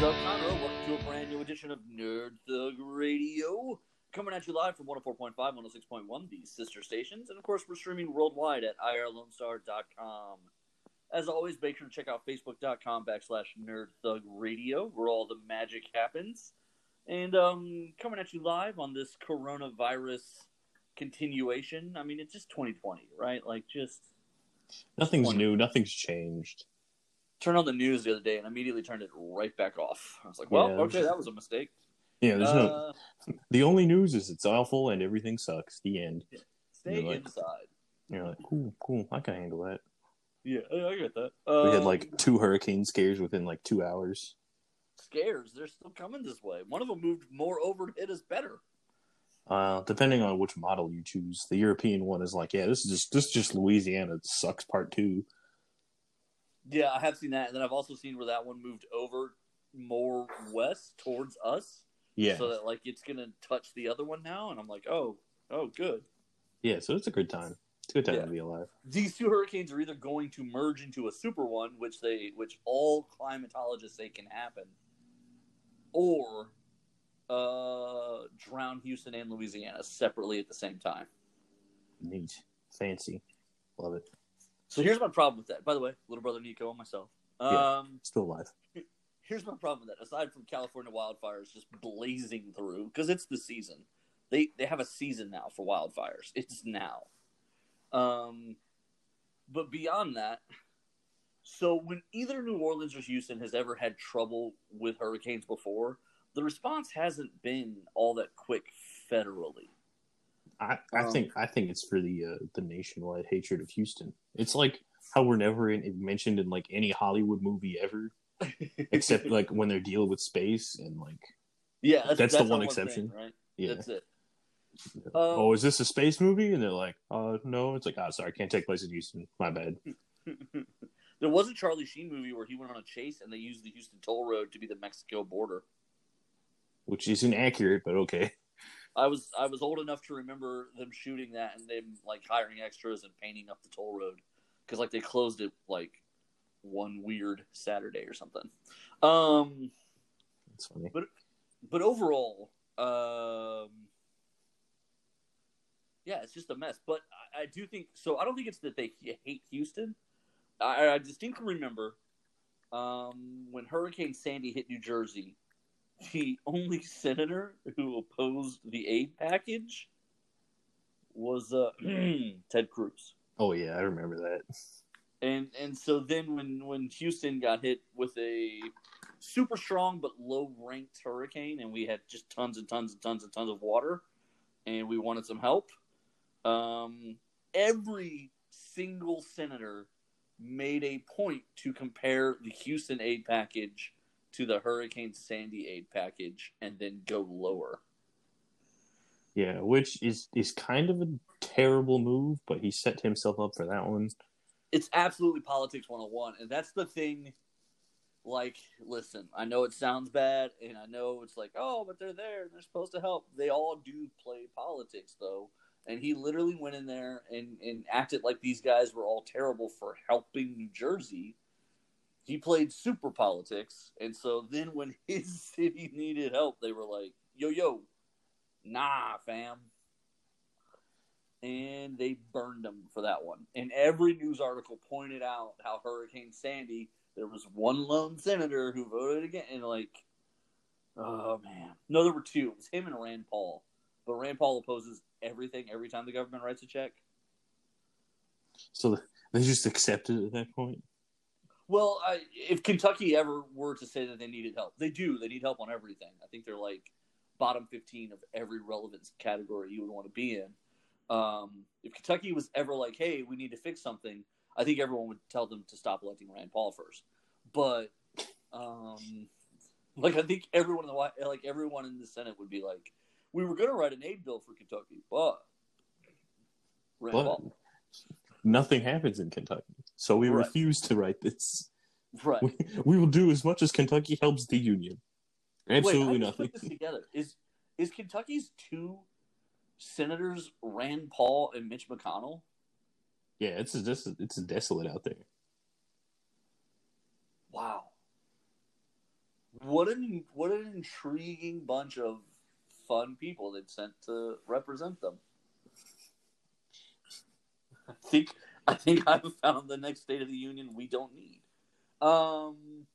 What's up, Conroe? Welcome to a brand new edition of Nerd Thug Radio. Coming at you live from 104.5, 106.1, the sister stations. And of course, we're streaming worldwide at irlonestar.com. As always, make sure to check out facebook.com backslash Nerd Thug Radio, where all the magic happens. And um, coming at you live on this coronavirus continuation. I mean, it's just 2020, right? Like, just Nothing's new. Nothing's changed. Turned on the news the other day and immediately turned it right back off. I was like, well, Yeah, okay, that was a mistake. Yeah, there's no. Uh, The only news is it's awful and everything sucks. The end. stay You're like- inside. You're like, cool, cool. I can handle that. Yeah, I get that. we had Um, like two hurricane scares within like two hours. scares. They're still coming this way. One of them moved more over to hit us better. Uh, depending on which model you choose, the European one is like, yeah, this is just this is just Louisiana. It sucks. Part two. Yeah, I have seen that, and then I've also seen where that one moved over more west towards us, Yeah, so that like it's gonna touch the other one now, and I'm like, oh, oh, good. yeah. So it's a good time. It's a good time Yeah. to be alive. These two hurricanes are either going to merge into a super one, which they, which all climatologists say can happen, or uh, drown Houston and Louisiana separately at the same time. Neat, fancy, love it. So here's my problem with that. By the way, little brother Nico and myself. Um, Yeah. Still alive. Here's my problem with that. Aside from California wildfires just blazing through, because it's the season. They they have a season now for wildfires. It's now. Um, but beyond that, so when either New Orleans or Houston has ever had trouble with hurricanes before, the response hasn't been all that quick federally. I, I Um, think I think it's for the uh, the nationwide hatred of Houston. It's like how we're never in, mentioned in like any Hollywood movie ever, except like when they're dealing with space and like yeah, that's, That's the our one thing, exception. right? yeah. That's it. oh, is this a space movie? And they're like, uh, no. It's like, oh, sorry, can't take place in Houston. My bad. there was a Charlie Sheen movie where he went on a chase and they used the Houston toll road to be the Mexico border. Which is inaccurate, but okay. I was I was old enough to remember them shooting that and them like hiring extras and painting up the toll road because like they closed it like one weird Saturday or something. Um, It's funny. but overall, um, yeah, it's just a mess. But I, I do think so. I don't think it's that they hate Houston. I, I distinctly remember um, when Hurricane Sandy hit New Jersey. The only senator who opposed the aid package was uh, Ted Cruz. Oh yeah, I remember that. And and so then when when Houston got hit with a super strong but low ranked hurricane and we had just tons and tons and tons and tons of water and we wanted some help, um, every single senator made a point to compare the Houston aid package to the Hurricane Sandy aid package and then go lower. Yeah, which is is kind of a terrible move, but he set himself up for that one. it's absolutely politics 101 and that's the thing like listen i know it sounds bad and i know it's like oh but they're there and they're supposed to help they all do play politics though and he literally went in there and, and acted like these guys were all terrible for helping new jersey he played super politics and so then when his city needed help they were like yo yo nah fam and they burned him for that one. And every news article pointed out how Hurricane Sandy, there was one lone senator who voted again, and like, oh man, no, there were two. It was him and Rand Paul, but Rand Paul opposes everything every time the government writes a check. So they just accepted at that point. Well, I, if Kentucky ever were to say that they needed help, they do. They need help on everything. I think they're like bottom 15 of every relevance category you would want to be in. Um, if Kentucky was ever like, hey, we need to fix something, I think everyone would tell them to stop electing Rand Paul first. But, um, like, I think everyone in the like everyone in the Senate would be like, we were going to write an aid bill for Kentucky, but Rand But Paul, nothing happens in Kentucky, so we Right. refuse to write this. right? We, we will do as much as Kentucky helps the union. Absolutely Wait, how do you nothing. Put this together is is Kentucky's two senators Rand Paul and Mitch McConnell? Yeah, it's just it's desolate out there. Wow. what an what an intriguing bunch of fun people they'd sent to represent them. I think I think I've found the next State of the Union we don't need. Um,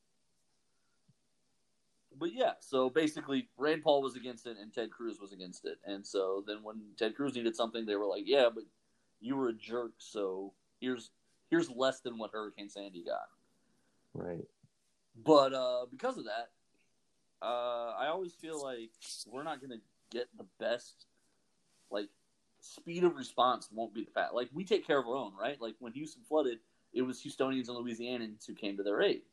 but yeah, so basically, Rand Paul was against it and Ted Cruz was against it, and so then when Ted Cruz needed something, they were like, "Yeah, but you were a jerk, so here's here's less than what Hurricane Sandy got." Right. But uh, because of that, uh, I always feel like we're not going to get the best, speed of response won't be the fact. Like, we take care of our own, right? Like, when Houston flooded, it was Houstonians and Louisianans who came to their aid.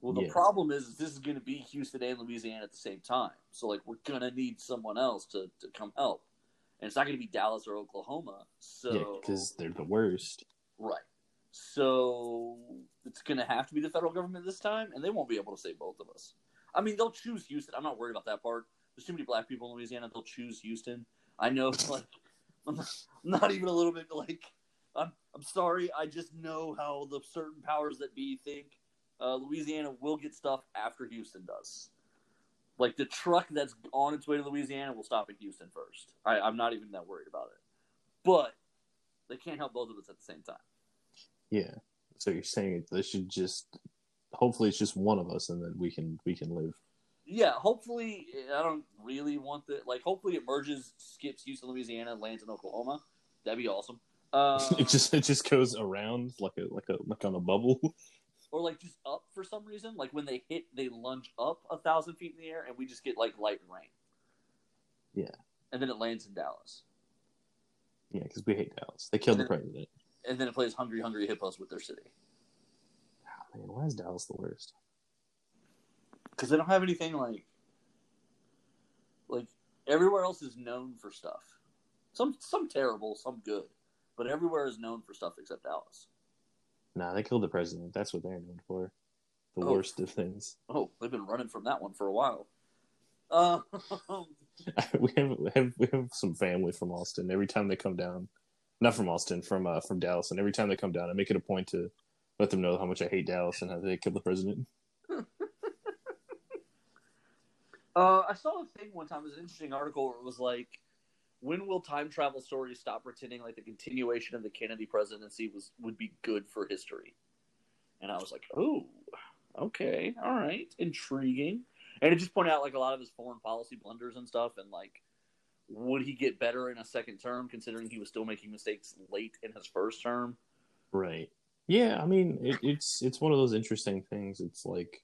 Well, the Yeah. problem is, is this is going to be Houston and Louisiana at the same time. So, like, we're going to need someone else to, to come help. And it's not going to be Dallas or Oklahoma. So, Yeah, because they're the worst. Right. So it's going to have to be the federal government this time, and they won't be able to save both of us. I mean, they'll choose Houston. I'm not worried about that part. There's too many black people in Louisiana. They'll choose Houston. I know, like, I'm not, even a little bit like, I'm, I'm sorry. I just know how the certain powers that be think uh, Louisiana will get stuff after Houston does. Like, the truck that's on its way to Louisiana will stop in Houston first. I, I'm not even that worried about it. But they can't help both of us at the same time. Yeah. So you're saying they should just hopefully it's just one of us and then we can we can live. Yeah, hopefully, I don't really want that. like. Hopefully, it merges, skips Houston, Louisiana, lands in Oklahoma. That'd be awesome. Uh, it just it just goes around like a like a like on a bubble. or like just up for some reason. Like when they hit, they lunge up a thousand feet in the air, and we just get like light rain. Yeah. and then it lands in Dallas, yeah, because we hate Dallas. They killed the then- president. and then it plays "Hungry Hungry Hippos" with their city Oh, man, why is Dallas the worst? Because they don't have anything like like everywhere else is known for stuff. Some some terrible, some good, but everywhere is known for stuff except Dallas. Nah, they killed the president. That's what they're known for. The Oh. worst of things. Oh, they've been running from that one for a while. Um, we have we have we have some family from Austin. Every time they come down, not from Austin, from uh, from Dallas, and every time they come down, I make it a point to let them know how much I hate Dallas and how they killed the president. Uh, I saw a thing one time. It was an interesting article where it was like, when will time travel stories stop pretending like the continuation of the Kennedy presidency was would be good for history? And I was like, oh, okay, all right, intriguing. And it just pointed out like a lot of his foreign policy blunders and stuff, and like, would he get better in a second term considering he was still making mistakes late in his first term? Right. Yeah, I mean, it, it's it's one of those interesting things. It's like,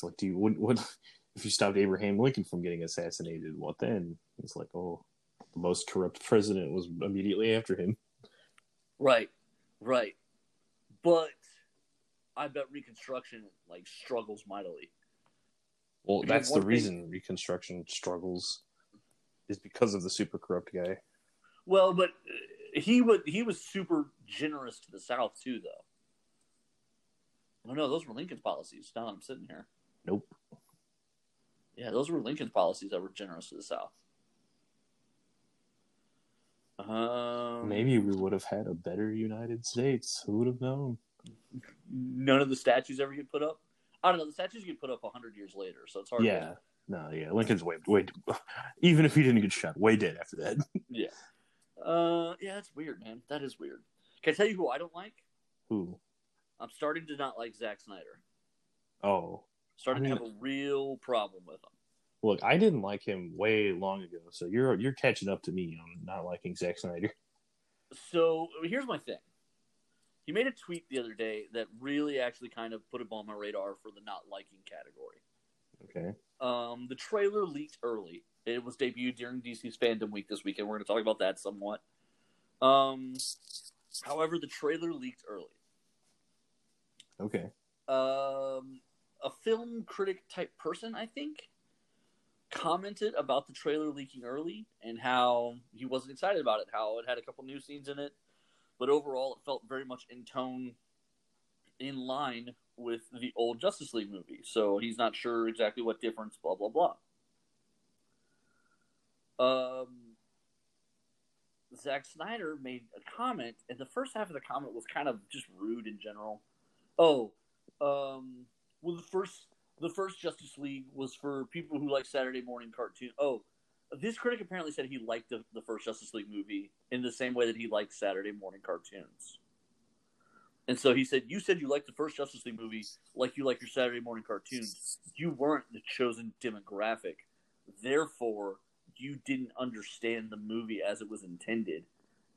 it's like, do you what, what if you stopped Abraham Lincoln from getting assassinated? What then? It's like, oh, the most corrupt president was immediately after him. Right, right. But I bet Reconstruction like struggles mightily. Well, Because that's the one thing- reason Reconstruction struggles is because of the super corrupt guy. Well, but uh, he would he was super generous to the South too, though. Oh no, those were Lincoln's policies. Now that I'm sitting here. Nope. Yeah, those were Lincoln's policies that were generous to the South. Um, Maybe we would have had a better United States. Who would have known? none of the statues ever get put up. I don't know. The statues get put up hundred years later, so it's hard. Yeah. To, No, yeah. Lincoln's way, way, even if he didn't get shot, way dead after that. Yeah, uh, yeah, that's weird, man. That is weird. Can I tell you who I don't like? Who? I'm starting to not like Zack Snyder. Oh, Starting I mean- to have a real problem with him. look, I didn't like him way long ago, so you're you're catching up to me on not liking Zack Snyder. So here's my thing. He made a tweet the other day that really actually kind of put him on my radar for the not liking category. Okay. Um, the trailer leaked early. It was debuted during DC's FanDome Week this weekend. We're going to talk about that somewhat. Um, however, the trailer leaked early. Okay. Um, a film critic type person, I think, commented about the trailer leaking early and how he wasn't excited about it. How it had a couple new scenes in it, but overall, it felt very much in tone, in line with the old Justice League movie. So he's not sure exactly what difference. Blah blah blah. Um, Zack Snyder made a comment, and the first half of the comment was kind of just rude in general. Oh, Um, well, the first the first Justice League was for people who like Saturday morning cartoon. Oh, this critic apparently said he liked the, the first Justice League movie in the same way that he liked Saturday morning cartoons. And so he said, You said you liked the first Justice League movie like you like your Saturday morning cartoons. You weren't the chosen demographic. Therefore, you didn't understand the movie as it was intended.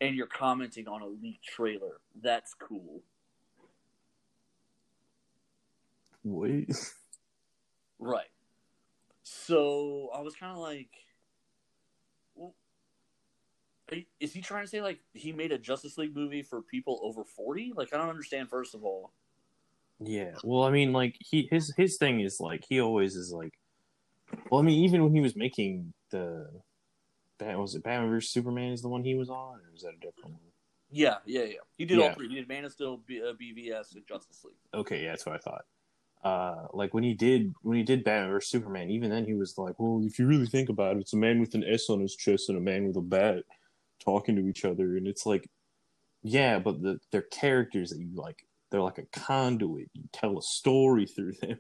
And you're commenting on a leaked trailer. That's cool. Wait. Right. So I was kind of like, well, is he trying to say like he made a Justice League movie for people over forty? Like I don't understand. First of all, Yeah. Well, I mean, like he his his thing is like he always is like. Well, I mean, even when he was making the, Bat was it Batman vs Superman is the one he was on, or is that a different one? yeah, yeah, yeah. He did all three. He did Man of Steel, B, uh, BVS, and Justice League. Okay, yeah, that's what I thought. Uh, like when he did when he did Batman or Superman, even then he was like, "Well, if you really think about it, it's a man with an S on his chest and a man with a bat talking to each other," and it's like, yeah, but the, they're characters that you like. They're like a conduit. You tell a story through them.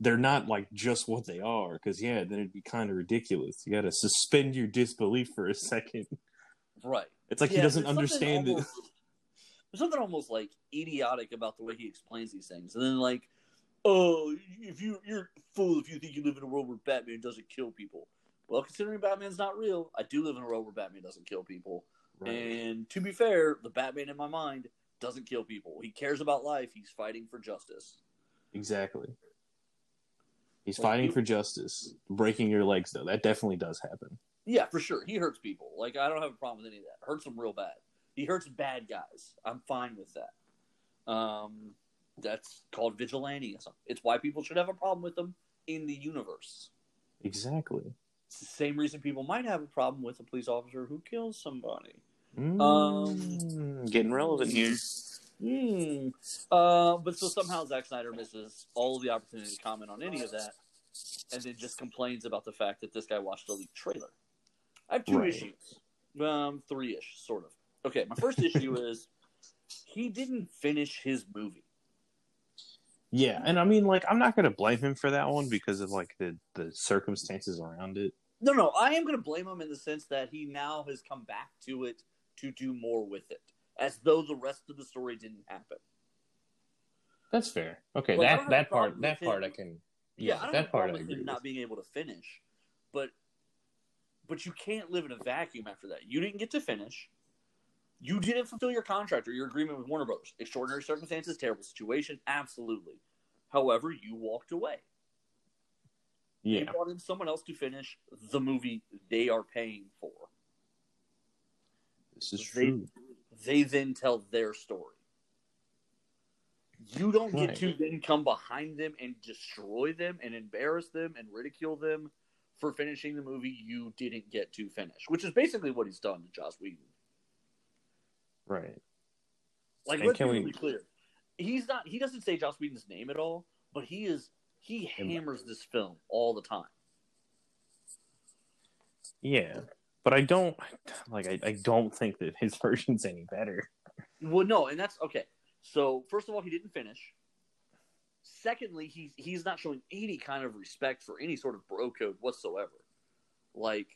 They're not like just what they are, because yeah, then it'd be kind of ridiculous. You got to suspend your disbelief for a second. Right. It's like he doesn't understand it. There's something almost like idiotic about the way he explains these things, and then like, oh, if you you're fool if you think you live in a world where Batman doesn't kill people. Well, considering Batman's not real, I do live in a world where Batman doesn't kill people. And to be fair, the Batman in my mind doesn't kill people. He cares about life. He's fighting for justice. Exactly. He's Like, fighting you- for justice. Breaking your legs, though, that definitely does happen. Yeah, for sure. He hurts people. Like I don't have a problem with any of that. Hurts them real bad. He hurts bad guys. I'm fine with that. Um, that's called vigilantism. It's why people should have a problem with them in the universe. Exactly. It's the same reason people might have a problem with a police officer who kills somebody. Mm, getting relevant here. Hmm. Uh, but so somehow Zack Snyder misses all of the opportunity to comment on any of that, and then just complains about the fact that this guy watched a leaked trailer. I have two Right. issues, um, three ish, sort of. Okay, my first issue is he didn't finish his movie. Yeah, and I mean, like, I'm not gonna blame him for that one because of like the the circumstances around it. No, no, I am going to blame him in the sense that he now has come back to it to do more with it, as though the rest of the story didn't happen. That's fair. Okay, Like, that that part that with part. I can. Yeah, Yeah, I that part I agree him with. not being able to finish, but but you can't live in a vacuum after that. You didn't get to finish. You didn't fulfill your contract or your agreement with Warner Brothers. Extraordinary circumstances, terrible situation, absolutely. However, you walked away. They Yeah, brought in someone else to finish the movie they are paying for. this is They- true. They then tell their story. You don't get Right. to then come behind them and destroy them and embarrass them and ridicule them for finishing the movie you didn't get to finish, which is basically what he's done to Joss Whedon. Right. Like, And let's be can we- clear. He's not. He doesn't say Joss Whedon's name at all, but he is. He And- hammers this film all the time. Yeah, but I don't like. I, I don't think that his version's any better. Well, no, and that's okay. So first of all, he didn't finish. Secondly, he's he's not showing any kind of respect for any sort of bro code whatsoever. Like,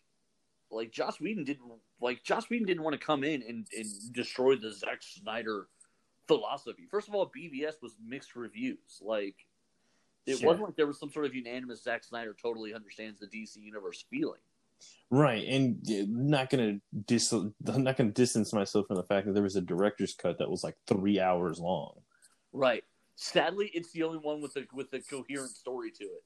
like Joss Whedon didn't like Joss Whedon didn't want to come in and, and destroy the Zack Snyder philosophy. First of all, BVS was mixed reviews. Like, it Sure. wasn't like there was some sort of unanimous Zack Snyder totally understands the DC universe feeling. Right, and uh, not gonna dis. I'm not gonna distance myself from the fact that there was a director's cut that was like three hours long. Right. Sadly, it's the only one with a with a coherent story to it.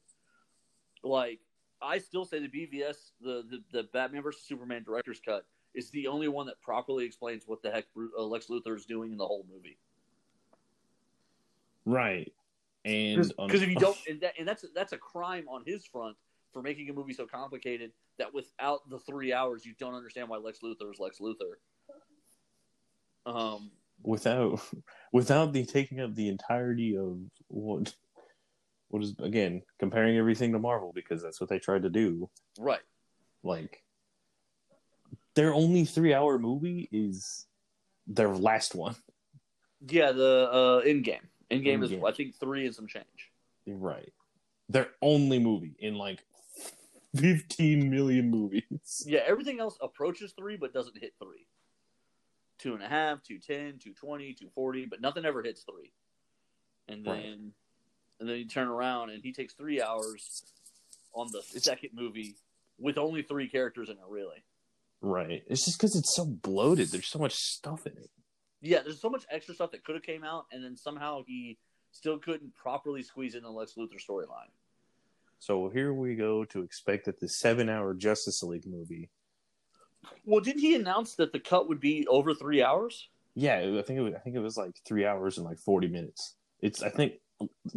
Like, I still say the BVS, the the, the Batman vs Superman director's cut, is the only one that properly explains what the heck Bru- uh, Lex Luthor is doing in the whole movie. Right, and Because if you don't, and, that, and that's that's a crime on his front for making a movie so complicated that without the three hours, you don't understand why Lex Luthor is Lex Luthor. Um, without without the taking up the entirety of what what is again comparing everything to Marvel because that's what they tried to do. right. Like their only three hour movie is their last one. Yeah, the uh, in game. Endgame is I think three and some change. Right. Their only movie in like 15 million movies. Yeah, everything else approaches three but doesn't hit three. Two and a half, two ten, two twenty, two forty, but nothing ever hits three. And then Right. And then you turn around and he takes three hours on the second movie with only three characters in it, really. Right. It's just because it's so bloated. There's so much stuff in it. Yeah, there's so much extra stuff that could have came out, and then somehow he still couldn't properly squeeze in the Lex Luthor storyline. So here we go to expect that the seven hour Justice League movie. Well, didn't he announce that the cut would be over three hours? Yeah, I think it was, I think it was like three hours and like 40 minutes. It's, I think,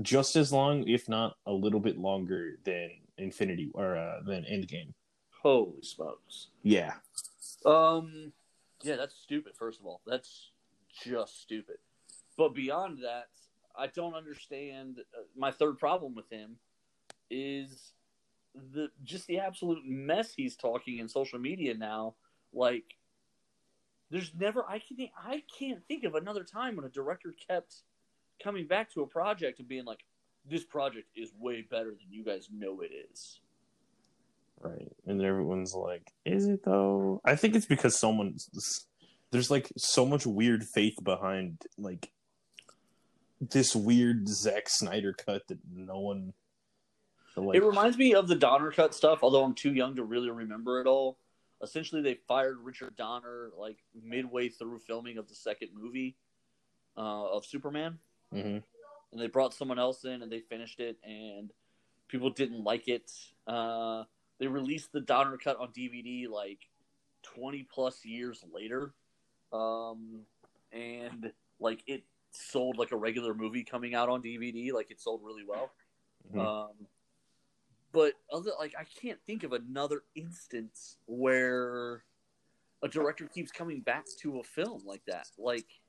just as long, if not a little bit longer than Infinity or uh, than Endgame. Holy smokes! Yeah. Um, yeah, that's stupid. First of all, that's just stupid. But beyond that, I don't understand. Uh, my third problem with him is the just the absolute mess he's talking in social media now. Like, there's never I can I can't think of another time when a director kept coming back to a project and being like, "This project is way better than you guys know it is." Right. And everyone's like, is it though? I think it's because someone's there's like so much weird faith behind like this weird Zack Snyder cut that no one like it reminds me of the Donner cut stuff, although I'm too young to really remember it all. Essentially, they fired Richard Donner like midway through filming of the second movie uh, of Superman, Mhm. and they brought someone else in and they finished it, and people didn't like it. Uh, they released the Donner cut on DVD like 20 plus years later, um, and like it sold like a regular movie coming out on DVD. Like it sold really well. Mhm. Um, but other like I can't think of another instance where a director keeps coming back to a film like that. Like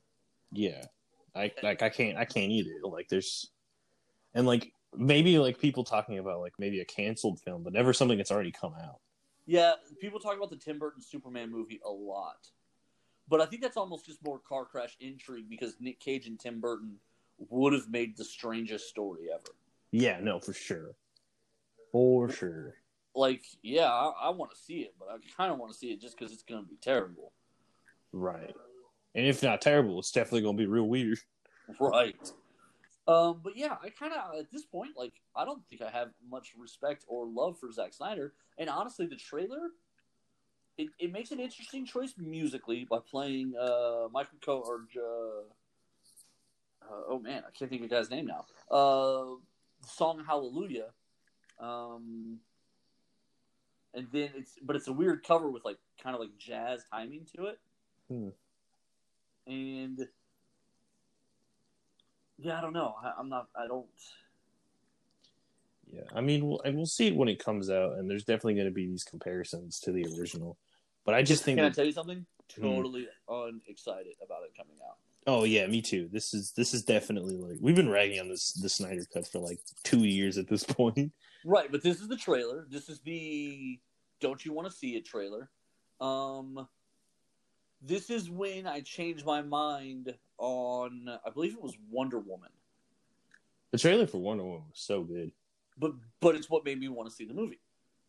Yeah. I like I can't I can't either. Like there's and like maybe like people talking about like maybe a canceled film, but never something that's already come out. Yeah, people talk about the Tim Burton Superman movie a lot. But I think that's almost just more car crash intrigue because Nick Cage and Tim Burton would have made the strangest story ever. Yeah, no, for sure. For sure. Like, yeah, I, I want to see it, but I kind of want to see it just because it's going to be terrible. Right. And if not terrible, it's definitely gonna be real weird. Right. Um, but yeah, I kind of at this point, like, I don't think I have much respect or love for Zack Snyder. And honestly, the trailer, it, it makes an interesting choice musically by playing uh, Michael Co or uh, uh, oh man, I can't think of the guy's name now. Uh, the song Hallelujah. Um, and then it's but it's a weird cover with like kind of like jazz timing to it. Hmm. And yeah, I don't know. I, I'm not. I don't. Yeah, I mean, we'll, and we'll see it when it comes out, and there's definitely going to be these comparisons to the original. But I just think, Can I tell you something? Hmm. Totally unexcited about it coming out. oh yeah, me too. This is this is definitely like we've been ragging on this the Snyder cut for like two years at this point. Right, but this is the trailer. This is the "Don't you want to see it" trailer. Um, this is when I changed my mind on. I believe it was Wonder Woman, The trailer for Wonder Woman was so good. but but it's what made me want to see the movie.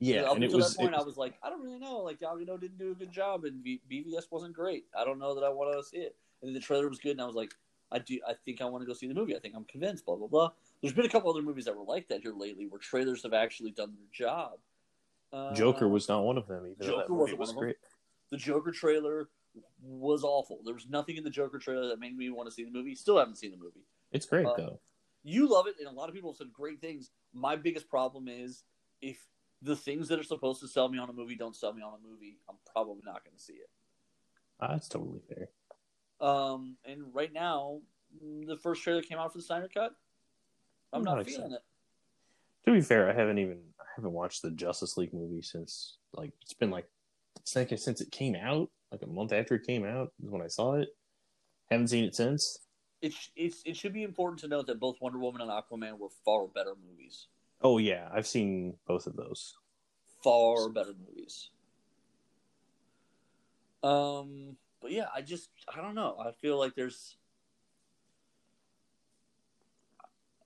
Yeah, up and it until was, that point, I was like, I don't really know. Like Gadot didn't do a good job, and B- BVS wasn't great. I don't know that I want to see it. And then the trailer was good, and I was like, I do. I think I want to go see the movie. I think I'm convinced. Blah blah blah. There's been a couple other movies that were like that here lately, where trailers have actually done their job. Uh, Joker was not one of them. Even Joker was one of them. great. the Joker trailer was awful. There was nothing in the Joker trailer that made me want to see the movie. Still haven't seen the movie. It's great Uh, though. You love it, and a lot of people have said great things. My biggest problem is if the things that are supposed to sell me on a movie don't sell me on a movie, I'm probably not going to see it. Ah, that's totally fair. Um, and right now, the first trailer came out for the Snyder Cut. I'm I'm not, not feeling excited. it. To be fair, I haven't even I haven't watched the Justice League movie since like it's been like second since it came out, like a month after it came out is when I saw it. Haven't seen it since. It, it's, it should be important to note that both Wonder Woman and Aquaman were far better movies. Oh yeah, I've seen both of those. far better movies. Um, but yeah, I just I don't know. I feel like there's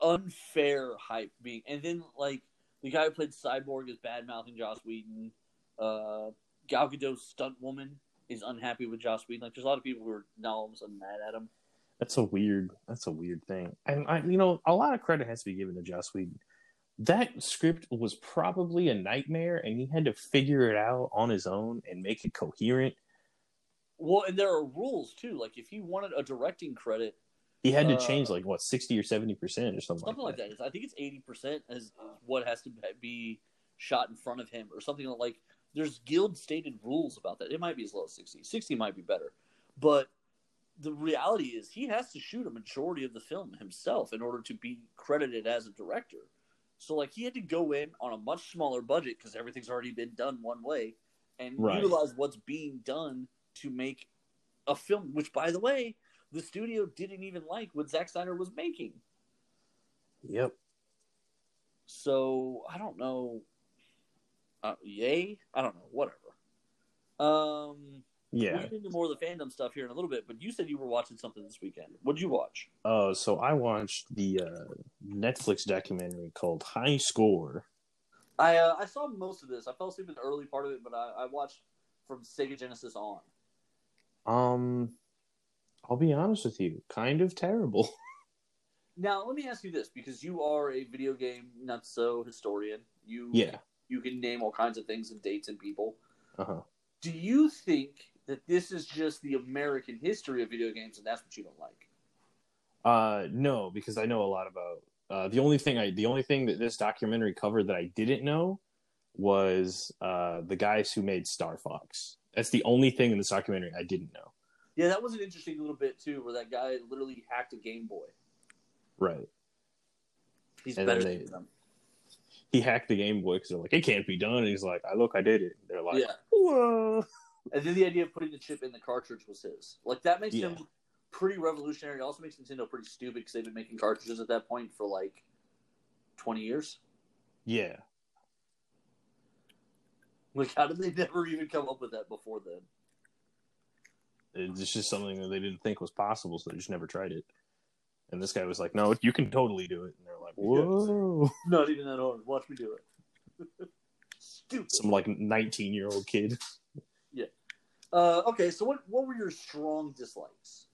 unfair hype being, and then like the guy who played Cyborg is bad mouthing Joss Whedon. Uh, Gal Gadot's stunt woman is unhappy with Joss Whedon. Like, there's a lot of people who are now all of a sudden mad at him. That's a weird. That's a weird thing. And I, you know, a lot of credit has to be given to Joss Whedon. That script was probably a nightmare, and he had to figure it out on his own and make it coherent. Well, and there are rules too. Like, if he wanted a directing credit, He had to Uh, change like what sixty or seventy percent or something, something like that. I think it's eighty percent as what has to be shot in front of him, or something like. There's guild stated rules about that. It might be as low as sixty. Sixty might be better, but the reality is he has to shoot a majority of the film himself in order to be credited as a director. So like he had to go in on a much smaller budget because everything's already been done one way, and Right. utilize what's being done to make a film. Which, by the way, the studio didn't even like what Zack Snyder was making. Yep. So I don't know. Uh, yay? I don't know. Whatever. Um, Yeah. we'll get into more of the fandom stuff here in a little bit. But you said you were watching something this weekend. What did you watch? Uh, so I watched the uh, Netflix documentary called High Score. I uh, I saw most of this. I fell asleep in the early part of it, but I, I watched from Sega Genesis on. Um, I'll be honest with you, kind of terrible. Now let me ask you this, because you are a video game not so historian. You yeah. You can name all kinds of things and dates and people. Uh huh. Do you think that this is just the American history of video games, and that's what you don't like? Uh, no, because I know a lot about. Uh, the only thing I, the only thing that this documentary covered that I didn't know was uh the guys who made Star Fox. That's the only thing in this documentary I didn't know. Yeah, that was an interesting little bit too, where that guy literally hacked a Game Boy. Right. He's And better then than them. He hacked the Game Boy because they're like, it can't be done. And he's like, I look, I did it. They're like, Yeah. whoa. And then the idea of putting the chip in the cartridge was his. Like that makes Yeah. him pretty revolutionary. It also makes Nintendo pretty stupid because they've been making cartridges at that point for like twenty years. Yeah. Like, how did they never even come up with that before then? It's just something that they didn't think was possible, so they just never tried it. And this guy was like, "No, you can totally do it." And they're like, "Whoa!" Not even that hard. Watch me do it. Stupid. Some like nineteen-year-old kid. Yeah. Uh, okay, so what what were your strong dislikes?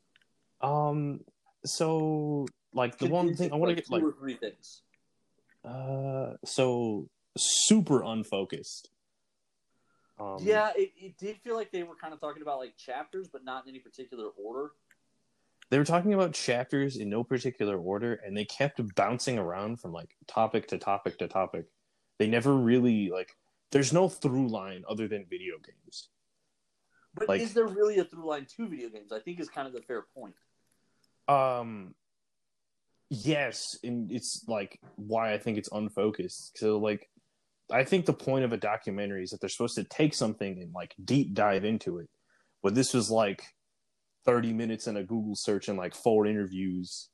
Um. So, like the Can- one thing I want to like get like, two or three things. uh, so super unfocused. Um, yeah, it, it did feel like they were kind of talking about like chapters, but not in any particular order. They were talking about chapters in no particular order, and they kept bouncing around from like topic to topic to topic. They never really like. There's no through line other than video games. But Like- is there really a through line to video games? I think is kind of the fair point. Um, yes, and it's like why I think it's unfocused. So like, I think the point of a documentary is that they're supposed to take something and like deep dive into it. But this was like thirty minutes in a Google search and like four interviews.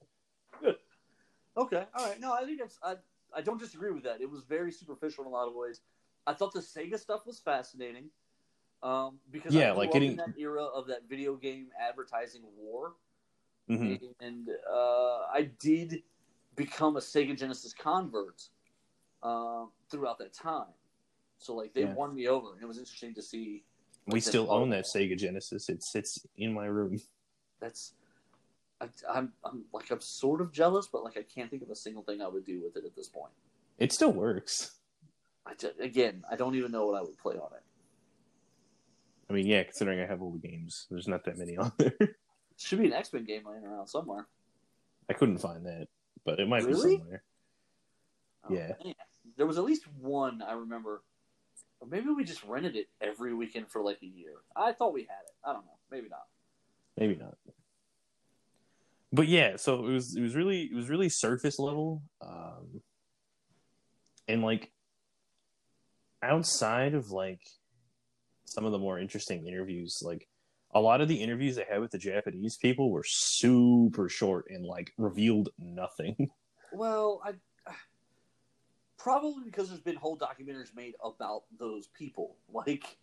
Okay, all right. No, I think that's I. I don't disagree with that. It was very superficial in a lot of ways. I thought the Sega stuff was fascinating. Um, because Yeah, like getting- in that era of that video game advertising war, hmm and uh, I did become a Sega Genesis convert um, throughout that time. So like they Yeah. won me over, and it was interesting to see. We still own that Sega Genesis. It sits in my room. That's. I, I'm, I'm like I'm sort of jealous, but like I can't think of a single thing I would do with it at this point. It still works. I ju- again, I don't even know what I would play on it. I mean, yeah, considering I have all the games, there's not that many on there. Should be an X Men game laying around somewhere. I couldn't find that, but it might Really? be somewhere. Oh, Yeah. man. There was at least one I remember. Or maybe we just rented it every weekend for like a year. I thought we had it. I don't know. Maybe not. maybe not but yeah so it was it was really it was really surface level um and like outside of like some of the more interesting interviews like a lot of the interviews they had with the japanese people were super short and like revealed nothing Well, I probably because there's been whole documentaries made about those people. Like,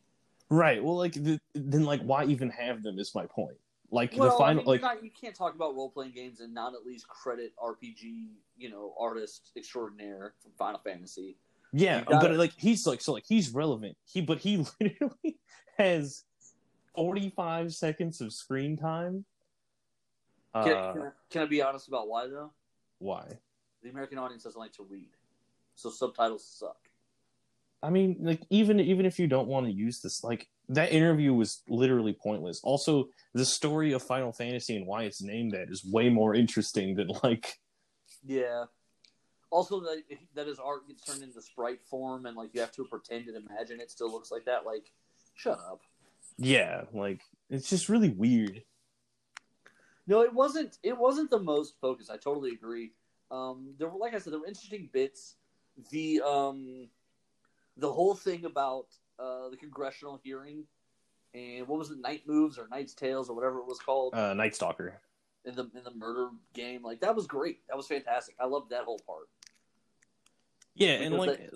right well like the, then like why even have them is my point Like well, the final, I mean, like not, you can't talk about role playing games and not at least credit RPG, you know, artist extraordinaire from Final Fantasy. yeah, gotta- but like he's like so like he's relevant. He but he literally has forty five seconds of screen time. Can, Uh, can, I, can I be honest about why though? why? The American audience doesn't like to read, so subtitles suck. I mean, like even even if you don't want to use this, like that interview was literally pointless. Also, the story of Final Fantasy and why it's named that is way more interesting than like Yeah. Also, that that his art gets turned into sprite form, and like you have to pretend and imagine it still looks like that. Like, shut up. yeah, like it's just really weird. No, it wasn't. It wasn't the most focused. I totally agree. Um, there were, like I said, there were interesting bits. The um, the whole thing about uh, the congressional hearing and what was it, Night Moves or Knight's Tales or whatever it was called Uh, Night Stalker. in the in the murder game. Like that was great. That was fantastic. I loved that whole part. Yeah, and Because like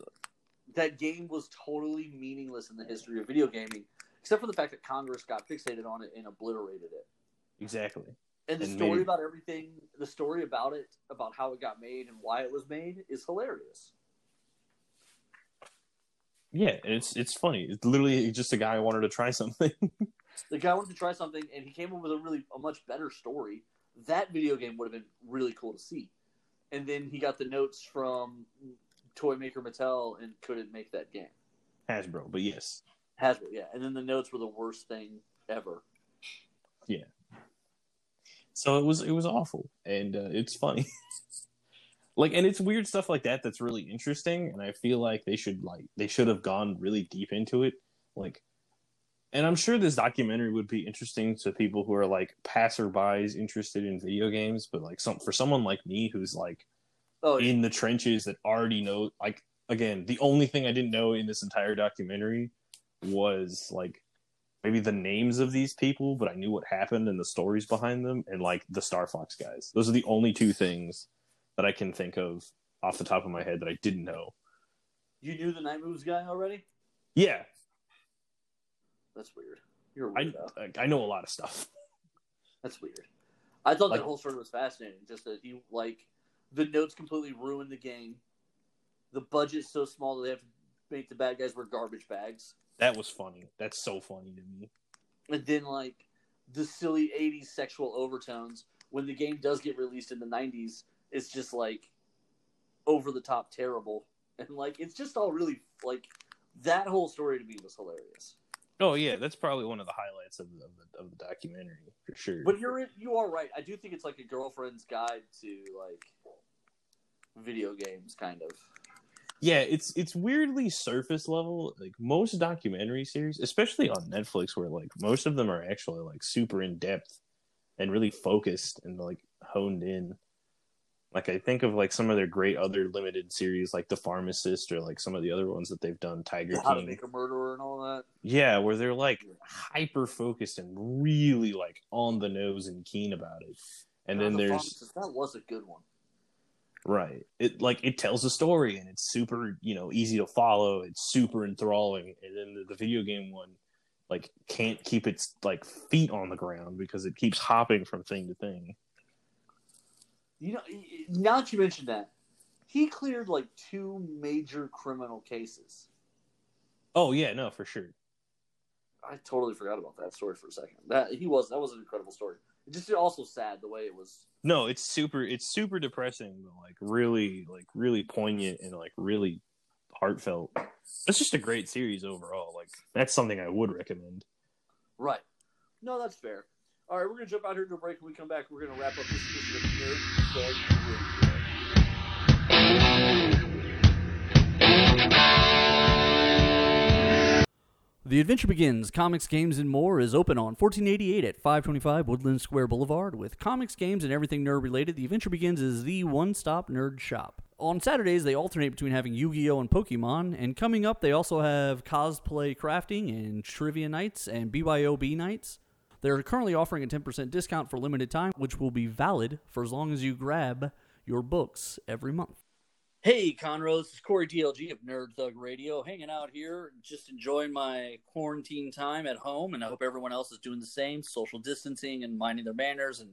That game was totally meaningless in the history of video gaming, except for the fact that Congress got fixated on it and obliterated it. exactly. And the And story made- about everything, the story about it, about how it got made and why it was made, is hilarious. Yeah, it's it's funny. It's literally just a guy who wanted to try something. The guy wanted to try something, and he came up with a really a much better story. That video game would have been really cool to see. And then he got the notes from toy maker Mattel and couldn't make that game. Hasbro, but yes. Hasbro, yeah. And then the notes were the worst thing ever. Yeah. So it was it was awful, and uh, it's funny. like, and it's weird stuff like that that's really interesting, and I feel like they should like they should have gone really deep into it, like. And I'm sure this documentary would be interesting to people who are like passerbys interested in video games, but like some for someone like me who's like Oh, in the trenches that already know like again the only thing i didn't know in this entire documentary was like maybe the names of these people but i knew what happened and the stories behind them and like the star fox guys those are the only two things that i can think of off the top of my head that i didn't know you knew the Night Moves guy already? yeah That's weird. You're a i i know a lot of stuff That's weird. I thought Like- that whole story was fascinating. Just that he like the notes completely ruined the game. The budget's so small that they have to make the bad guys wear garbage bags. that was funny that's so funny to me And then like the silly '80s sexual overtones when the game does get released in the '90s. It's just like over the top terrible, and like it's just all really like that whole story to me was hilarious. oh yeah that's probably one of the highlights of, of the of the documentary for sure But you're you are right. I do think it's like a girlfriend's guide to like video games, kind of. yeah it's it's weirdly surface level like most documentary series especially on netflix where like most of them are actually like super in depth and really focused and like honed in like i think of like some of their great other limited series like the pharmacist or like some of the other ones that they've done tiger How to king make a murderer and all that. yeah where they're like hyper focused and really like on the nose and keen about it and then The there's Pharmacist, that was a good one. Right. It like it tells a story and it's super, you know, easy to follow. It's super enthralling. And then the, the video game one, like, can't keep its like feet on the ground because it keeps hopping from thing to thing. You know, now that you mentioned that, he cleared like two major criminal cases. Oh yeah, no, for sure. I totally forgot about that story for a second. That he was that was an incredible story. It just also sad the way it was. No, it's super. It's super depressing, but like really, like really poignant and like really heartfelt. It's just a great series overall. Like that's something I would recommend. Right. No, that's fair. All right, we're gonna jump out here to a break. When we come back, we're gonna wrap up this edition of Nerd. The Adventure Begins Comics, Games, and More is open on 1488 at 525 Woodland Square Boulevard. With comics, games, and everything nerd related, The Adventure Begins is the one stop nerd shop. On Saturdays, they alternate between having Yu Gi Oh! and Pokemon, and coming up, they also have cosplay crafting and trivia nights and BYOB nights. They're currently offering a 10% discount for limited time, which will be valid for as long as you grab your books every month. Hey, Conroe, this is Corey DLG of Nerd Thug Radio, hanging out here, just enjoying my quarantine time at home, and I hope everyone else is doing the same, social distancing and minding their manners and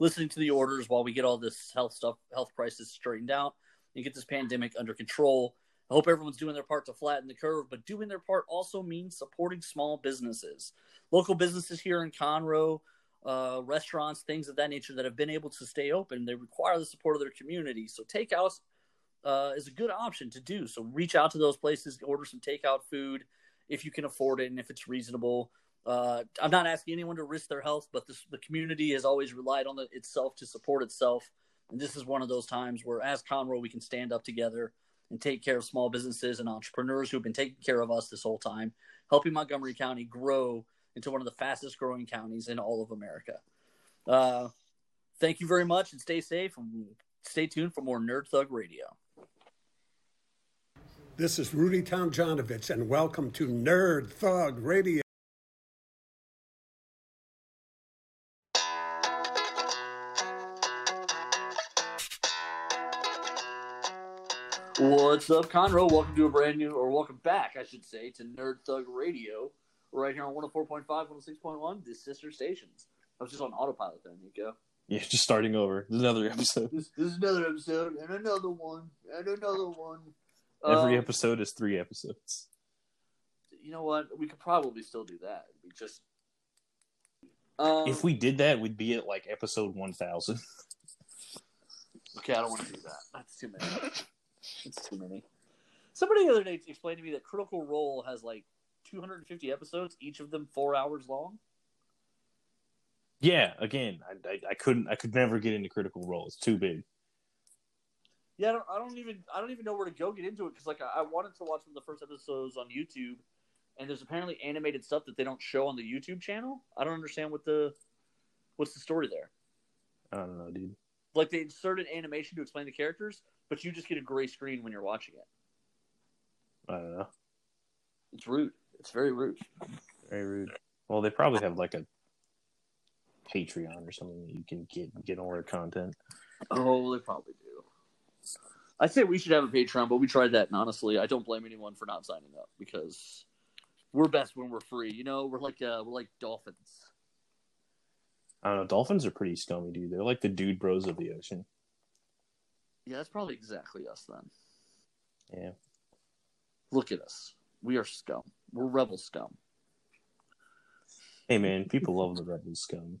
listening to the orders while we get all this health stuff, health crisis straightened out and get this pandemic under control. I hope everyone's doing their part to flatten the curve, but doing their part also means supporting small businesses, local businesses here in Conroe, uh, restaurants, things of that nature that have been able to stay open. They require the support of their community. So takeout uh, is a good option to do. So reach out to those places, order some takeout food if you can afford it and if it's reasonable. Uh, I'm not asking anyone to risk their health, but this, the community has always relied on the, itself to support itself. And this is one of those times where, as Conroe, we can stand up together and take care of small businesses and entrepreneurs who've been taking care of us this whole time, helping Montgomery County grow into one of the fastest growing counties in all of America. Uh, thank you very much and stay safe and stay tuned for more Nerd Thug Radio. This is Rudy Tomjanovich, and welcome to Nerd Thug Radio. What's up, Conroe? Welcome to a brand new, or welcome back, I should say, to Nerd Thug Radio, right here on 104.5, 106.1, the sister stations. I was just on autopilot there, Nico. Yeah, just starting over. This is another episode. This, this is another episode, and another one, and another one. Every Um, episode is three episodes. You know what? We could probably still do that. We just. Um, If we did that, we'd be at like episode one thousand. Okay, I don't want to do that. That's too many. That's too many. Somebody the other day explained to me that Critical Role has like 250 episodes, each of them four hours long. Yeah, again, I, I, I couldn't, I could never get into Critical Role. It's too big. Yeah, I don't, I don't even I don't even know where to go get into it because like I, I wanted to watch one of the first episodes on YouTube, and there's apparently animated stuff that they don't show on the YouTube channel. I don't understand what the what's the story there. I don't know, dude. Like they inserted animation to explain the characters, but you just get a gray screen when you're watching it. I don't know. It's rude. It's very rude. Very rude. Well, they probably have like a Patreon or something that you can get get all their content. Oh, they probably do. I say we should have a Patreon, but we tried that, and honestly, I don't blame anyone for not signing up because we're best when we're free. You know, we're like uh, we're like dolphins. I don't know. Dolphins are pretty scummy, dude. They're like the dude bros of the ocean. Yeah, that's probably exactly us then. Yeah. Look at us. We are scum. We're rebel scum. Hey, man, people love the rebel scum.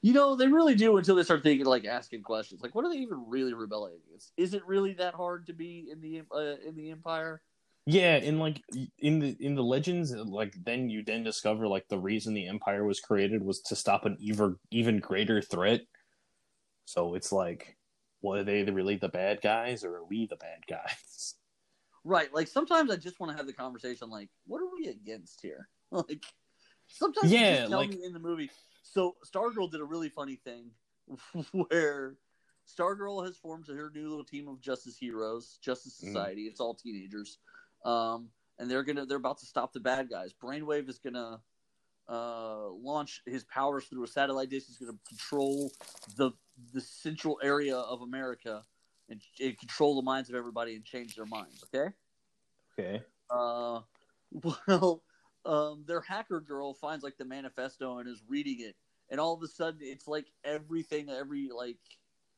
You know, they really do until they start thinking, like asking questions, like, what are they even really rebelling against? Is it really that hard to be in the uh, in the empire? Yeah, and like in the in the legends, like then you then discover like the reason the empire was created was to stop an even even greater threat. So it's like, what are they really the bad guys, or are we the bad guys? Right. Like sometimes I just want to have the conversation, like, what are we against here? Like sometimes you Yeah, just tell like- me in the movie. So Stargirl did a really funny thing where Stargirl has formed her new little team of Justice Heroes, Justice Mhm. Society. It's all teenagers, um, and they're gonna they're about to stop the bad guys. Brainwave is gonna uh, launch his powers through a satellite dish. He's gonna control the the central area of America and, and control the minds of everybody and change their minds. Okay. Okay. Uh, well, um, their hacker girl finds like the manifesto and is reading it, and all of a sudden it's like everything, every like,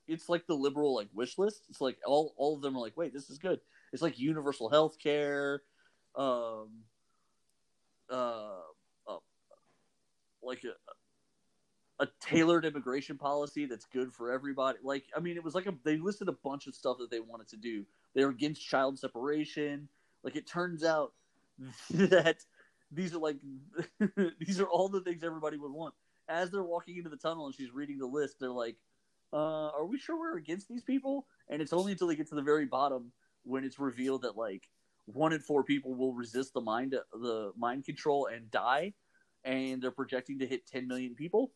it's like the liberal like wish list. It's like all all of them are like, wait, this is good. It's like universal health care, um, uh, like a a tailored immigration policy that's good for everybody. Like, I mean, it was like a they listed a bunch of stuff that they wanted to do. They were against child separation. Like, it turns out that these are like these are all the things everybody would want. As they're walking into the tunnel and she's reading the list, they're like, uh, "Are we sure we're against these people?" And it's only until they get to the very bottom when it's revealed that like one in four people will resist the mind the mind control and die, and they're projecting to hit 10 million people.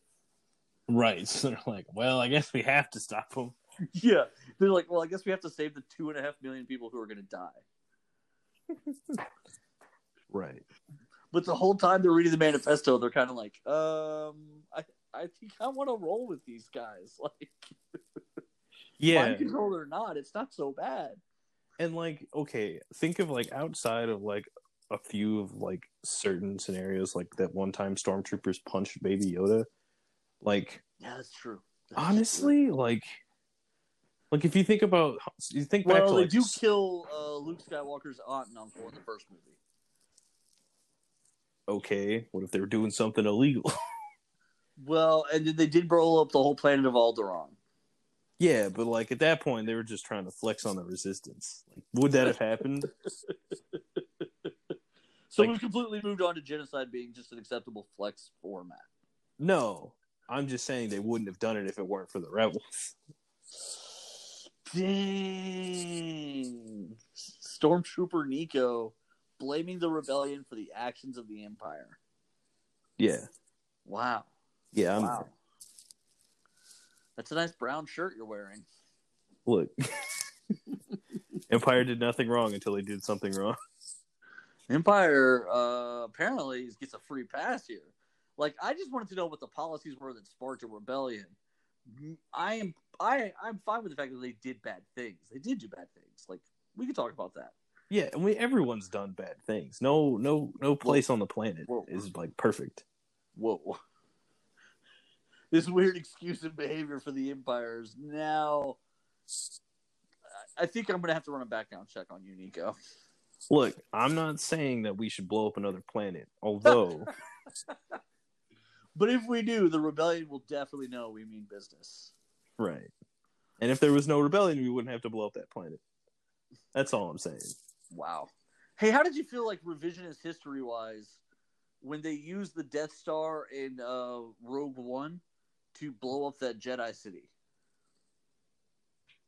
Right. So they're like, well, I guess we have to stop them. Yeah, they're like, well, I guess we have to save the two and a half million people who are going to die. Right. But the whole time they're reading the manifesto, they're kind of like, um, I, I think I want to roll with these guys. Like, Yeah. mind control or not, it's not so bad. And like, okay, think of like outside of like a few of like certain scenarios, like that one time stormtroopers punched Baby Yoda. Like, Yeah, that's true. That's honestly, like, like if you think about, you think true. back well, to they like, do kill uh, Luke Skywalker's aunt and uncle in the first movie. okay, what if they were doing something illegal? Well, and then they did blow up the whole planet of Alderaan. yeah, but like at that point, they were just trying to flex on the resistance. Like, would that have happened? So Like- we've completely moved on to genocide being just an acceptable flex format. No, I'm just saying they wouldn't have done it if it weren't for the rebels. Dang. Stormtrooper Nico blaming the rebellion for the actions of the Empire. Yeah, Wow. yeah. I'm, wow. That's a nice brown shirt you're wearing. Look, Empire did nothing wrong until they did something wrong. Empire uh, apparently gets a free pass here. Like, I just wanted to know what the policies were that sparked a rebellion. I am I I'm fine with the fact that they did bad things. They did do bad things. Like we could talk about that. Yeah, I mean everyone's done bad things. No, no, no place on the planet Whoa. is like perfect. Whoa. This weird excuse and behavior for the empires. Now, I think I'm gonna have to run a background check on you, Nico. Look, I'm not saying that we should blow up another planet, although But if we do, the rebellion will definitely know we mean business. right. And if there was no rebellion, we wouldn't have to blow up that planet. That's all I'm saying. Wow. Hey, how did you feel like revisionist history wise when they used the Death Star in uh, Rogue One to blow up that Jedi city?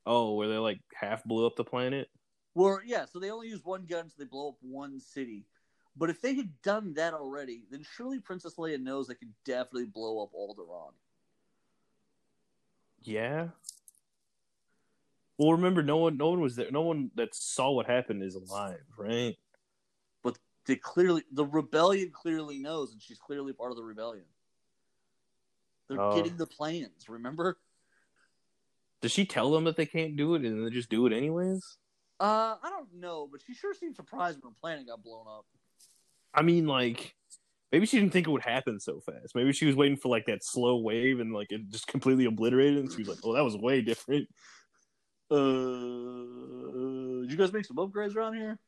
Oh, where they like half blew up the planet? Well, yeah, so they only use one gun, so they blow up one city. But if they had done that already, then surely Princess Leia knows they could definitely blow up Alderaan. Yeah. Well, remember, no one, no one was there. No one that saw what happened is alive, right? But they clearly, the rebellion clearly knows, and she's clearly part of the rebellion. They're Oh. getting the plans, remember? Does she tell them that they can't do it, and they just do it anyways? Uh, I don't know, but she sure seemed surprised when her planet got blown up. I mean, like, maybe she didn't think it would happen so fast. Maybe she was waiting for like that slow wave, and like it just completely obliterated. And she was like, "Oh, that was way different." Uh, did you guys make some upgrades around here?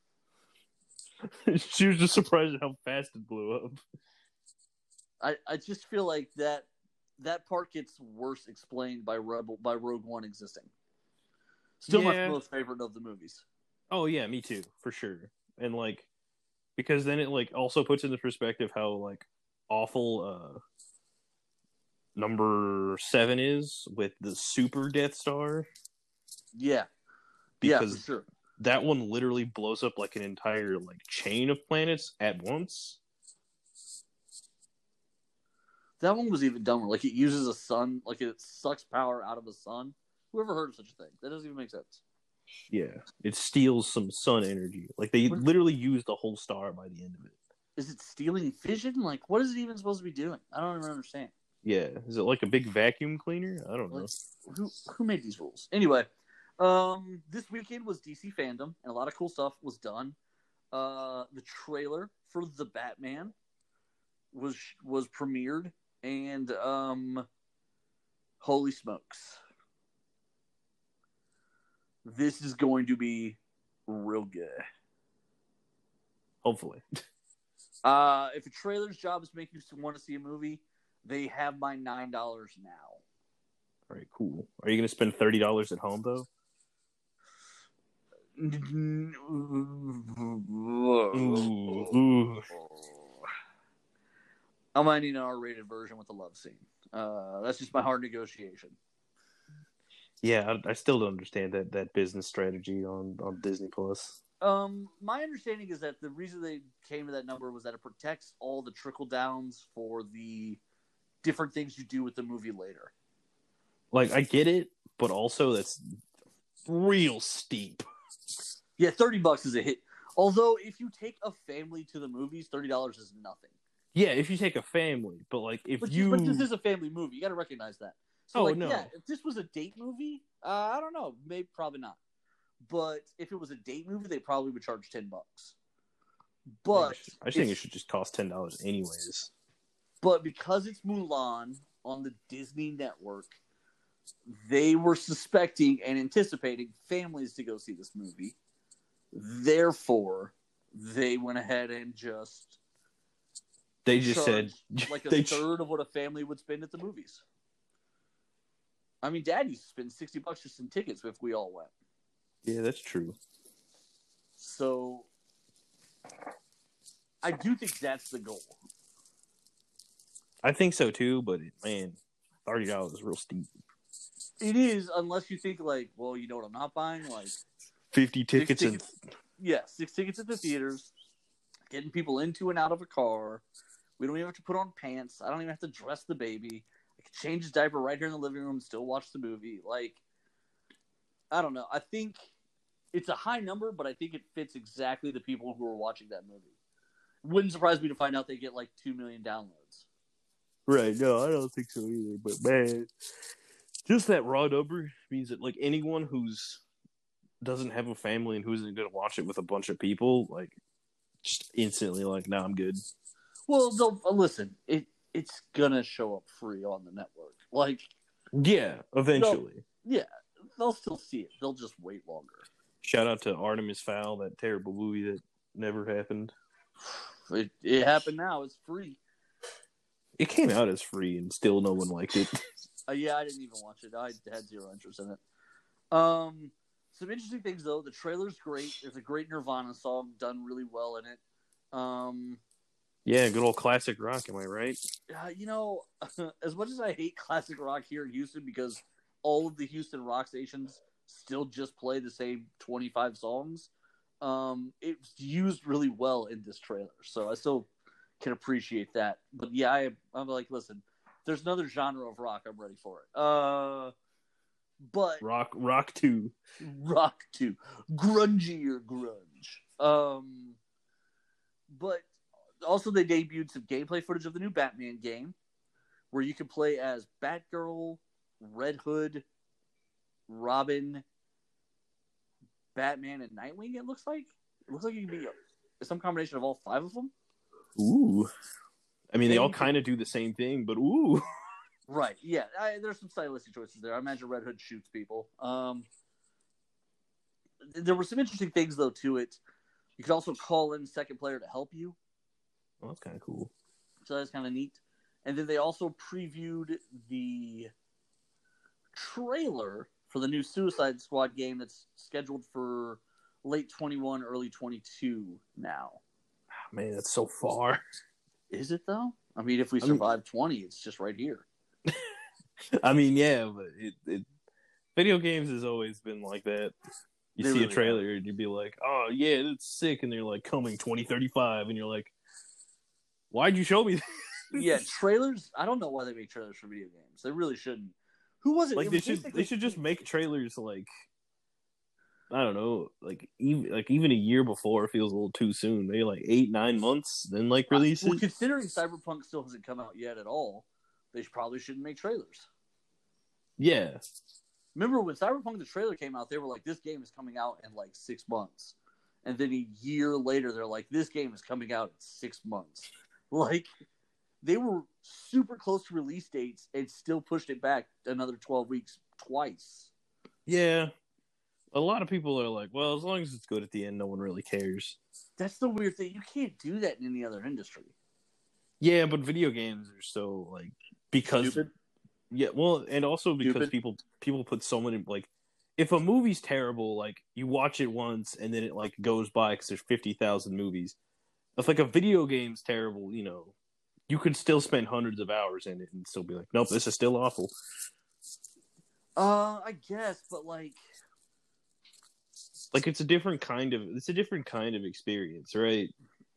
she was just surprised at how fast it blew up. I, I just feel like that that part gets worse explained by Rebel by Rogue One existing. Still Yeah. my most favorite of the movies. Oh yeah, me too, for sure. And like, because then it like also puts into perspective how like awful uh number seven is with the super Death Star. Yeah, yeah, Because for sure. that one literally blows up like an entire like chain of planets at once. That one was even dumber. Like it uses a sun, like it sucks power out of a sun. Whoever heard of such a thing? That doesn't even make sense. Yeah, it steals some sun energy. Like they What- literally use the whole star by the end of it. Is it stealing fission? Like, what is it even supposed to be doing? I don't even understand. Yeah, is it like a big vacuum cleaner? I don't know. Like, who who made these rules? Anyway, um, this weekend was DC FanDome, and a lot of cool stuff was done. Uh, the trailer for the Batman was was premiered, and um, holy smokes, this is going to be real good. Hopefully, Uh, if a trailer's job is to make you want to see a movie, they have my nine dollars now. all right, cool. Are you gonna spend thirty dollars at home though? Ooh, ooh. I might need an R-rated version with a love scene. Uh, that's just my hard negotiation. Yeah, I, I still don't understand that that business strategy on on Disney Plus. Um, my understanding is that the reason they came to that number was that it protects all the trickle downs for the different things you do with the movie later. Like, I get it, but also that's real steep. Yeah, thirty bucks is a hit. Although, if you take a family to the movies, thirty dollars is nothing. Yeah, if you take a family, but like if But, you, but this is a family movie. You got to recognize that. So, Oh, like, no. yeah, if this was a date movie, uh, I don't know, maybe probably not. But if it was a date movie, they probably would charge ten bucks. But I think it should just cost ten dollars anyways. But because it's Mulan on the Disney network, they were suspecting and anticipating families to go see this movie. Therefore, they went ahead and just They just said like a they third of what a family would spend at the movies. I mean, Dad used to spend sixty bucks just in tickets if we all went. Yeah, that's true. So, I do think that's the goal. I think so too, but it, man, thirty dollars is real steep. It is, unless you think like, well, you know what I'm not buying, like Fifty tickets and yeah, six tickets at the theaters, getting people into and out of a car. We don't even have to put on pants. I don't even have to dress the baby. Change his diaper right here in the living room still watch the movie. Like, I don't know. I think it's a high number, but I think it fits exactly the people who are watching that movie. Wouldn't surprise me to find out they get like two million downloads. Right, no, I don't think so either. But man, just that raw number means that like anyone who's doesn't have a family and who isn't going to watch it with a bunch of people, like just instantly like, nah, I'm good. Well, uh, listen. It it's gonna show up free on the network. Like, Yeah, eventually. yeah, they'll still see it. They'll just wait longer. Shout out to Artemis Fowl, that terrible movie that never happened. It, it happened now. It's free. It came out as free and still no one liked it. Uh, yeah, I didn't even watch it. I had zero interest in it. Um, some interesting things though. The trailer's great. There's a great Nirvana song done really well in it. Um, yeah, good old classic rock, am I right? uh, you know, as much as I hate classic rock here in Houston because all of the Houston rock stations still just play the same 25 songs, um, it's used really well in this trailer. So I still can appreciate that. But yeah, I, I'm like, listen, there's another genre of rock. I'm ready for it. Uh, but Rock Rock 2. rock to grungier grunge. Um, but also they debuted some gameplay footage of the new Batman game, where you can play as Batgirl, Red Hood, Robin, Batman, and Nightwing. It looks like it looks like you can be some combination of all five of them. Ooh. I mean, they all kind of do the same thing, but ooh. Right. Yeah. I, there's some stylistic choices there. I imagine Red Hood shoots people. Um, there were some interesting things though to it. You could also call in second player to help you, Well, that's kind of cool. so that's kind of neat. And then they also previewed the trailer for the new Suicide Squad game that's scheduled for late 21, early 22 now. Ah, man, that's so far. Is it though? I mean, if we I mean- survive 20, it's just right here. I mean, yeah, but it, it video games has always been like that. You They see really a trailer and you'd be like, "Oh yeah, it's sick," and they're like, "Coming 2035," and you're like, "Why'd you show me?" This? yeah, trailers. I don't know why they make trailers for video games. They really shouldn't. Who was it? like It they should basically- they should just make trailers like I don't know, like even like even a year before feels a little too soon. Maybe like eight nine months, then like release Well, it. considering Cyberpunk still hasn't come out yet at all, they probably shouldn't make trailers. Yeah, Remember when Cyberpunk the trailer came out, they were like, "This game is coming out in like six months," and then a year later, they're like, "This game is coming out in six months." Like they were super close to release dates and still pushed it back another twelve weeks twice. yeah. A lot of people are like, "Well, as long as it's good at the end, no one really cares." That's the weird thing. You can't do that in any other industry. Yeah, but video games are so like because Stupid. Yeah, well, and also because Stupid. people people put so many like if a movie's terrible, like you watch it once and then it like goes by because there's fifty thousand movies. If like a video game's terrible, you know, you could still spend hundreds of hours in it and still be like, nope, this is still awful. Uh, I guess, but like, Like it's a different kind of it's a different kind of experience, right?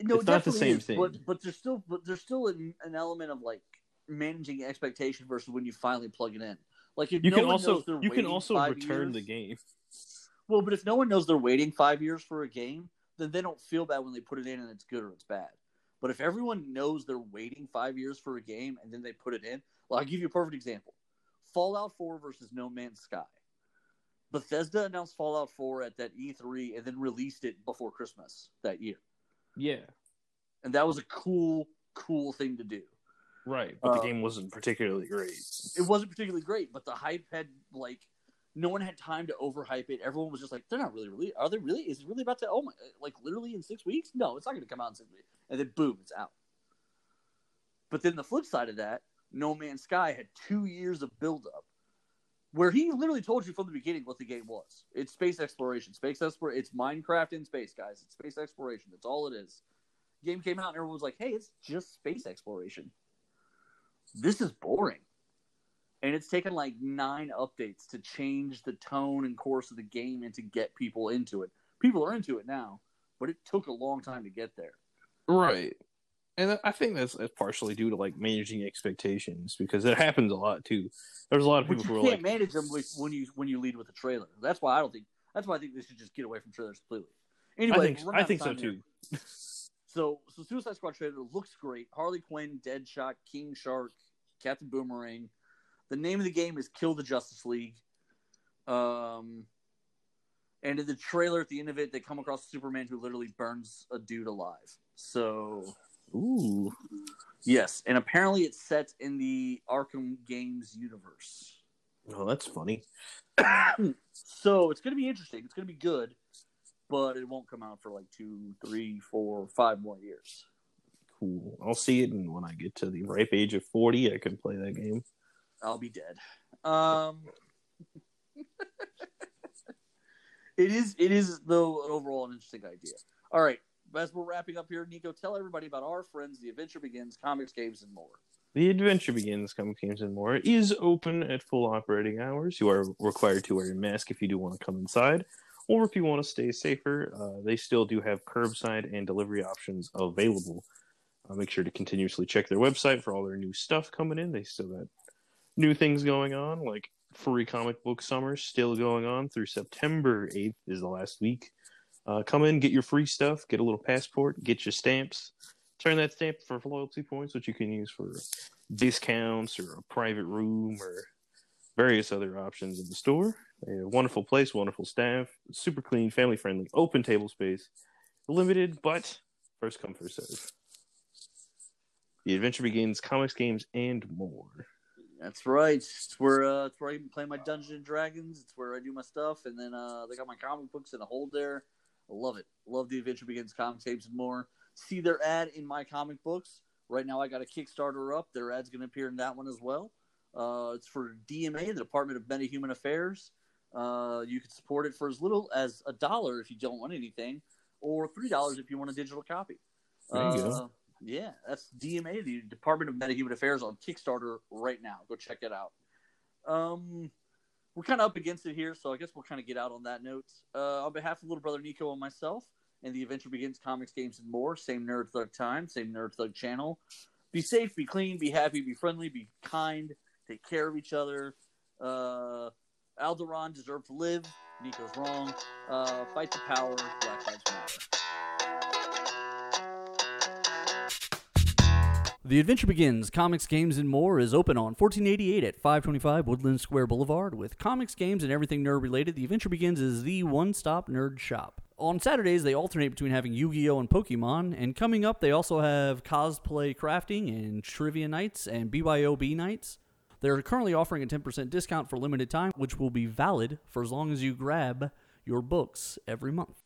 no, It's not the same is, thing. But but there's still but there's still an, an element of like managing expectation versus when you finally plug it in. Like if You no can one also knows they're you can also return the game. Well, but if no one knows they're waiting five years for a game, then they don't feel bad when they put it in and it's good or it's bad. But if everyone knows they're waiting five years for a game and then they put it in, well, I'll give you a perfect example: Fallout Four versus No Man's Sky. Bethesda announced Fallout 4 at that E3 and then released it before Christmas that year. Yeah, And that was a cool, cool thing to do. right. But Uh, the game wasn't particularly great. It wasn't particularly great, but the hype had like no one had time to overhype it. Everyone was just like, "They're not really, really. Are they really? Is it really about to? Oh my! Like literally in six weeks? No, it's not going to come out in six weeks." And then boom, it's out. But then the flip side of that, No Man's Sky had two years of buildup, where he literally told you from the beginning what the game was. It's space exploration, space exploration. It's Minecraft in space, guys. It's space exploration. That's all it is. Game came out and everyone was like, "Hey, it's just space exploration." This is boring and it's taken like nine updates to change the tone and course of the game and to get people into it. People are into it now, but it took a long time to get there. Right. And I think that's, that's partially due to like managing expectations because it happens a lot too. There's a lot of people who are can't like, manage them when you when you lead with a trailer. That's why I don't think. That's why I think they should just get away from trailers completely. Anyway, I think I think so too. So, so Suicide Squad trailer looks great. Harley Quinn, Deadshot, King Shark, Captain Boomerang. The name of the game is Kill the Justice League. Um, and in the trailer, at the end of it, they come across Superman who literally burns a dude alive. So, Ooh, yes, and apparently it's set in the Arkham Games universe. Oh, that's funny. so it's going to be interesting. It's going to be good, but it won't come out for like two, three, four, five more years. Cool. I'll see it, and when I get to the ripe age of forty, I can play that game. I'll be dead. Um, it is. It is though overall an interesting idea. All right, as we're wrapping up here, Nico, tell everybody about our friends. The adventure begins. Comics, games, and more. The Adventure Begins Comic Games and More is open at full operating hours. You are required to wear your mask if you do want to come inside, or if you want to stay safer, uh, they still do have curbside and delivery options available. Uh, make sure to continuously check their website for all their new stuff coming in. They still got new things going on, like free comic book summer still going on through September 8th is the last week. Uh, come in, get your free stuff, get a little passport, get your stamps, turn that stamp for loyalty points, which you can use for discounts or a private room or various other options in the store. A wonderful place, wonderful staff, super clean, family friendly, open table space, limited but first come first serve. The adventure begins, comics, games, and more. That's right. It's where uh, it's where I play my Dungeons and Dragons. It's where I do my stuff, and then uh, they got my comic books in a hold there. I love it. Love the Adventure Begins comic games, and more. See their ad in my comic books. Right now, I got a Kickstarter up. Their ad's going to appear in that one as well. Uh, it's for DMA, the Department of Meta Human Affairs. Uh, you can support it for as little as a dollar if you don't want anything, or three dollars if you want a digital copy. There you Uh, go. Yeah, that's DMA, the Department of Meta Human Affairs, on Kickstarter right now. Go check it out. Um, we're kind of up against it here, so I guess we'll kind of get out on that note. Uh, on behalf of little brother Nico and myself, and the Adventure Begins comics, games, and more. Same Nerd Thug time, same Nerd Thug channel. Be safe, be clean, be happy, be friendly, be kind, take care of each other. Uh, Alderaan deserved to live. Nico's wrong. Uh, fight the power. Black Lives Matter. The Adventure Begins, Comics, Games, and More is open on 1488 at 525 Woodland Square Boulevard. With comics, games, and everything nerd related, The Adventure Begins is the one stop nerd shop. On Saturdays, they alternate between having Yu Gi Oh! and Pokemon, and coming up, they also have cosplay crafting and trivia nights and BYOB nights. They're currently offering a 10% discount for limited time, which will be valid for as long as you grab your books every month.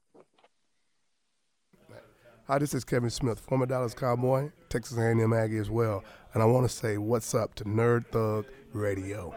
Hi, this is Kevin Smith, former Dallas Cowboy, Texas A&M Aggie as well, and I want to say what's up to Nerd Thug Radio.